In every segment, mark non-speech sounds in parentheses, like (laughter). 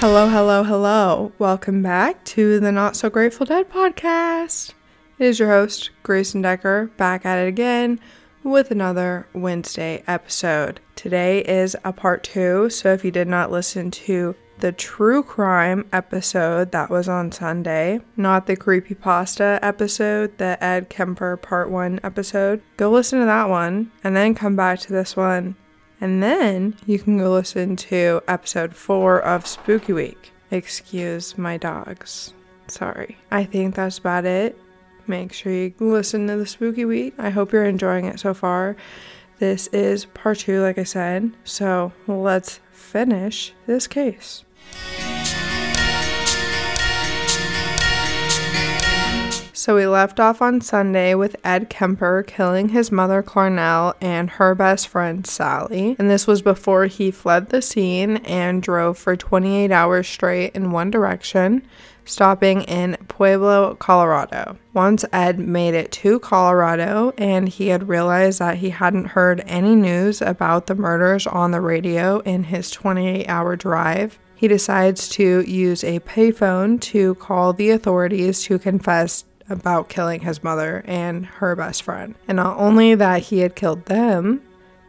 Hello, hello, hello. Welcome back to the Not So Grateful Dead podcast. It is your host, Grayson Decker, back at it again with another Wednesday episode. Today is a part two, so if you did not listen to the true crime episode that was on Sunday, not the creepypasta episode, the Ed Kemper part one episode, go listen to that one and then come back to this one and then you can go listen to episode four of Spooky Week. Excuse my dogs. Sorry. I think that's about it. Make sure you listen to the Spooky Week. I hope you're enjoying it so far. This is part two, like I said. So let's finish this case. So we left off on Sunday with Ed Kemper killing his mother Clarnell and her best friend Sally. And this was before he fled the scene and drove for 28 hours straight in one direction, stopping in Pueblo, Colorado. Once Ed made it to Colorado and he had realized that he hadn't heard any news about the murders on the radio in his 28 hour drive, he decides to use a payphone to call the authorities to confess about killing his mother and her best friend. And not only that he had killed them,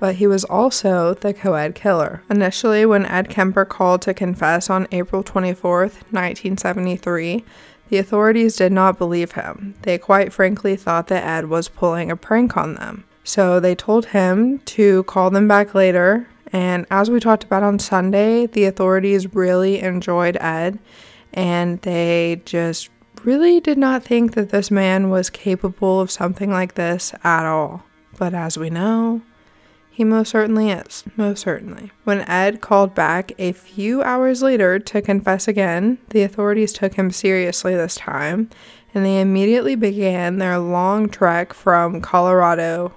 but he was also the co ed killer. Initially, when Ed Kemper called to confess on April 24th, 1973, the authorities did not believe him. They quite frankly thought that Ed was pulling a prank on them. So they told him to call them back later. And as we talked about on Sunday, the authorities really enjoyed Ed and they just really did not think that this man was capable of something like this at all. But as we know, he most certainly is. Most certainly. When Ed called back a few hours later to confess again, the authorities took him seriously this time, and they immediately began their long trek from Colorado.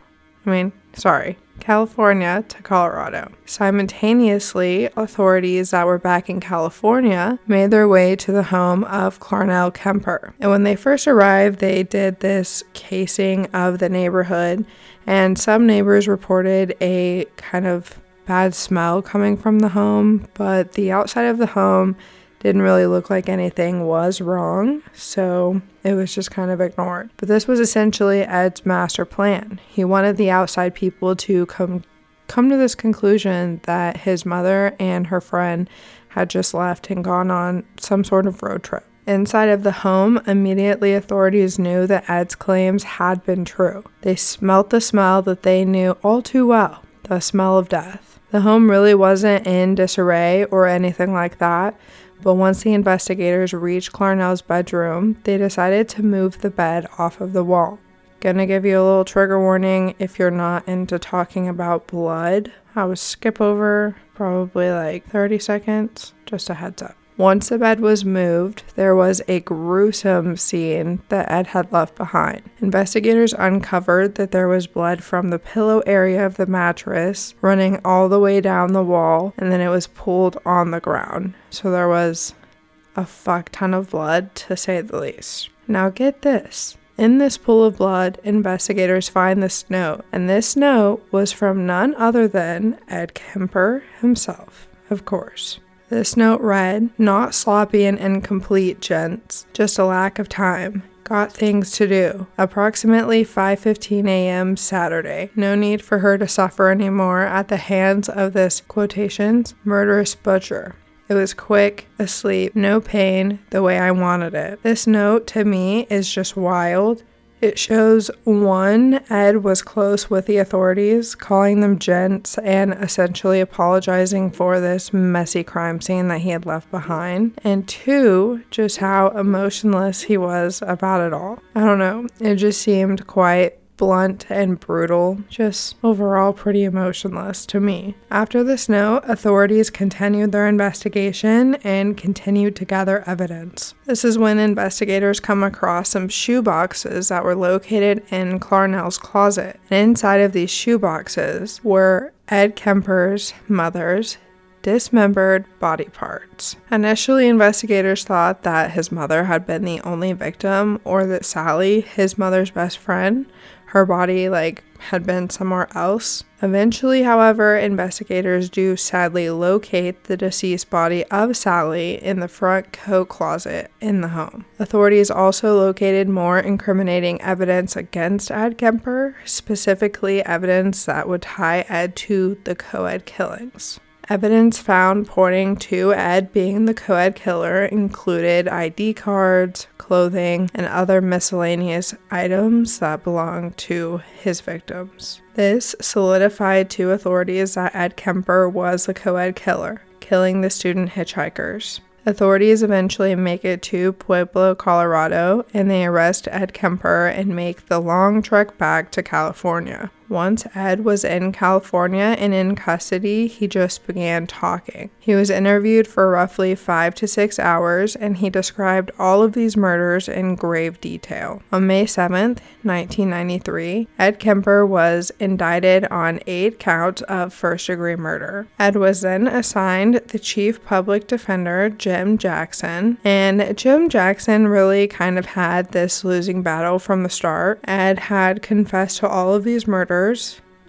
I mean, sorry, California to Colorado. Simultaneously, authorities that were back in California made their way to the home of Clarnell Kemper. And when they first arrived, they did this casing of the neighborhood, and some neighbors reported a kind of bad smell coming from the home, but the outside of the home didn't really look like anything was wrong, so it was just kind of ignored. But this was essentially Ed's master plan. He wanted the outside people to come come to this conclusion that his mother and her friend had just left and gone on some sort of road trip. Inside of the home, immediately authorities knew that Ed's claims had been true. They smelt the smell that they knew all too well the smell of death. The home really wasn't in disarray or anything like that, but once the investigators reached Clarnell's bedroom, they decided to move the bed off of the wall. Gonna give you a little trigger warning if you're not into talking about blood. I would skip over probably like 30 seconds, just a heads up. Once the bed was moved, there was a gruesome scene that Ed had left behind. Investigators uncovered that there was blood from the pillow area of the mattress running all the way down the wall, and then it was pooled on the ground. So there was a fuck ton of blood, to say the least. Now, get this. In this pool of blood, investigators find this note, and this note was from none other than Ed Kemper himself, of course. This note read, Not sloppy and incomplete, gents, just a lack of time. Got things to do. Approximately 5:15 a.m. Saturday. No need for her to suffer anymore at the hands of this quotations murderous butcher. It was quick, asleep, no pain, the way I wanted it. This note to me is just wild it shows one, Ed was close with the authorities, calling them gents and essentially apologizing for this messy crime scene that he had left behind. And two, just how emotionless he was about it all. I don't know, it just seemed quite blunt and brutal, just overall pretty emotionless to me. After this note, authorities continued their investigation and continued to gather evidence. This is when investigators come across some shoe boxes that were located in Clarnell's closet. And inside of these shoe boxes were Ed Kemper's mother's dismembered body parts. Initially, investigators thought that his mother had been the only victim or that Sally, his mother's best friend, her body like had been somewhere else. Eventually, however, investigators do sadly locate the deceased body of Sally in the front coat closet in the home. Authorities also located more incriminating evidence against Ed Kemper, specifically evidence that would tie Ed to the co ed killings. Evidence found pointing to Ed being the co ed killer included ID cards, clothing, and other miscellaneous items that belonged to his victims. This solidified to authorities that Ed Kemper was the co ed killer, killing the student hitchhikers. Authorities eventually make it to Pueblo, Colorado, and they arrest Ed Kemper and make the long trek back to California. Once Ed was in California and in custody, he just began talking. He was interviewed for roughly five to six hours and he described all of these murders in grave detail. On May 7th, 1993, Ed Kemper was indicted on eight counts of first degree murder. Ed was then assigned the chief public defender, Jim Jackson, and Jim Jackson really kind of had this losing battle from the start. Ed had confessed to all of these murders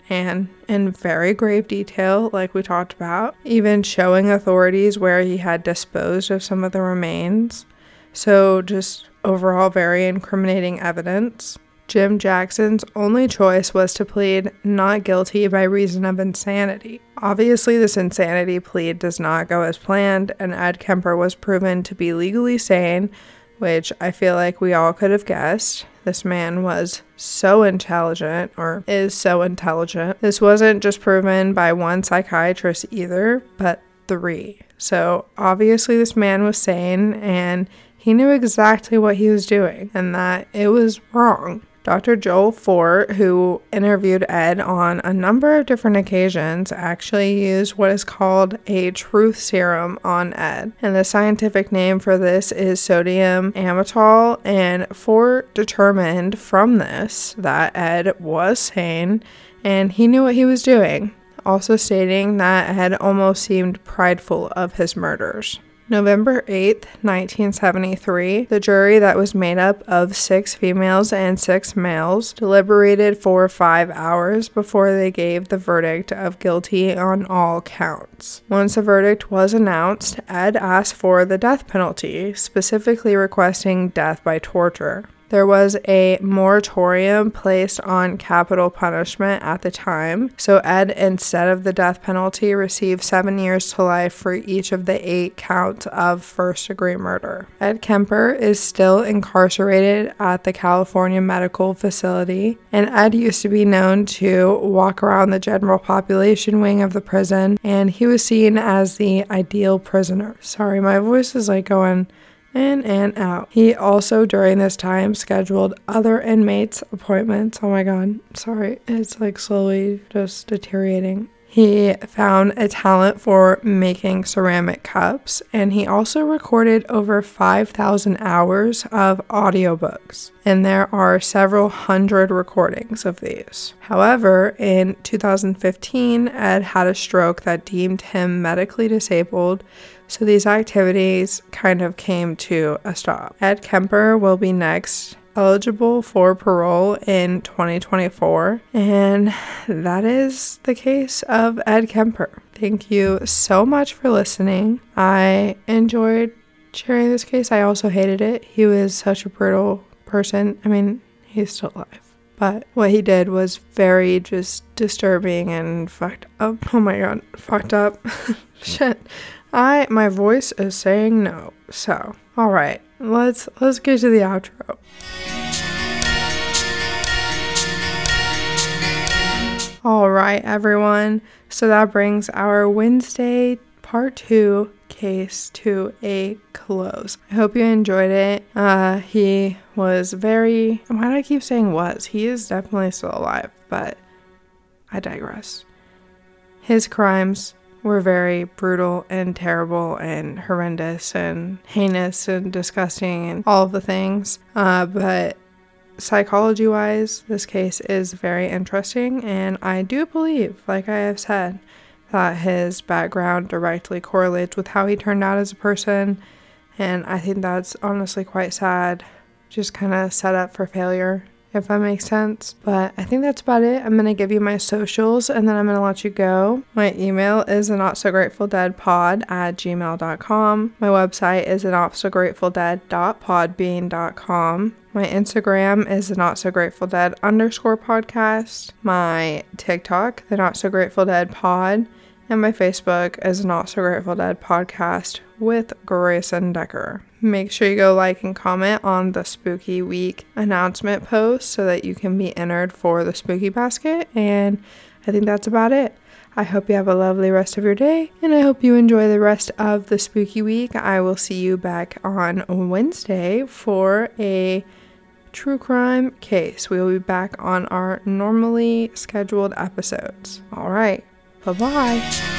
and in very grave detail, like we talked about, even showing authorities where he had disposed of some of the remains. So, just overall, very incriminating evidence. Jim Jackson's only choice was to plead not guilty by reason of insanity. Obviously, this insanity plea does not go as planned, and Ed Kemper was proven to be legally sane, which I feel like we all could have guessed. This man was so intelligent, or is so intelligent. This wasn't just proven by one psychiatrist either, but three. So obviously, this man was sane and he knew exactly what he was doing and that it was wrong. Dr. Joel Fort, who interviewed Ed on a number of different occasions, actually used what is called a truth serum on Ed. And the scientific name for this is sodium amytal. And Fort determined from this that Ed was sane and he knew what he was doing, also stating that Ed almost seemed prideful of his murders. November 8th, 1973, the jury that was made up of six females and six males deliberated for five hours before they gave the verdict of guilty on all counts. Once the verdict was announced, Ed asked for the death penalty, specifically requesting death by torture. There was a moratorium placed on capital punishment at the time, so Ed, instead of the death penalty, received seven years to life for each of the eight counts of first degree murder. Ed Kemper is still incarcerated at the California Medical Facility, and Ed used to be known to walk around the general population wing of the prison, and he was seen as the ideal prisoner. Sorry, my voice is like going in and out. He also, during this time, scheduled other inmates' appointments. Oh my god, sorry, it's like slowly just deteriorating. He found a talent for making ceramic cups, and he also recorded over 5,000 hours of audiobooks, and there are several hundred recordings of these. However, in 2015, Ed had a stroke that deemed him medically disabled, so these activities kind of came to a stop. Ed Kemper will be next eligible for parole in 2024. And that is the case of Ed Kemper. Thank you so much for listening. I enjoyed sharing this case. I also hated it. He was such a brutal person. I mean, he's still alive. But what he did was very just disturbing and fucked up. Oh my god, fucked up. (laughs) Shit. I my voice is saying no. So, all right let's let's get to the outro. All right, everyone. So that brings our Wednesday part two case to a close. I hope you enjoyed it. Uh, he was very. Why do I keep saying was? He is definitely still alive, but I digress. His crimes were very brutal and terrible and horrendous and heinous and disgusting and all of the things. Uh, but psychology wise, this case is very interesting, and I do believe, like I have said, that his background directly correlates with how he turned out as a person. And I think that's honestly quite sad. Just kind of set up for failure if that makes sense. But I think that's about it. I'm going to give you my socials and then I'm going to let you go. My email is a not so grateful dead pod at gmail.com. My website is a not so grateful dead.podbean.com. My Instagram is the Not So Grateful Dead underscore podcast. My TikTok, the Not So Grateful Dead pod. And my Facebook is Not So Grateful Dead podcast with Grayson Decker. Make sure you go like and comment on the Spooky Week announcement post so that you can be entered for the Spooky Basket. And I think that's about it. I hope you have a lovely rest of your day, and I hope you enjoy the rest of the spooky week. I will see you back on Wednesday for a true crime case. We will be back on our normally scheduled episodes. All right. Bye bye.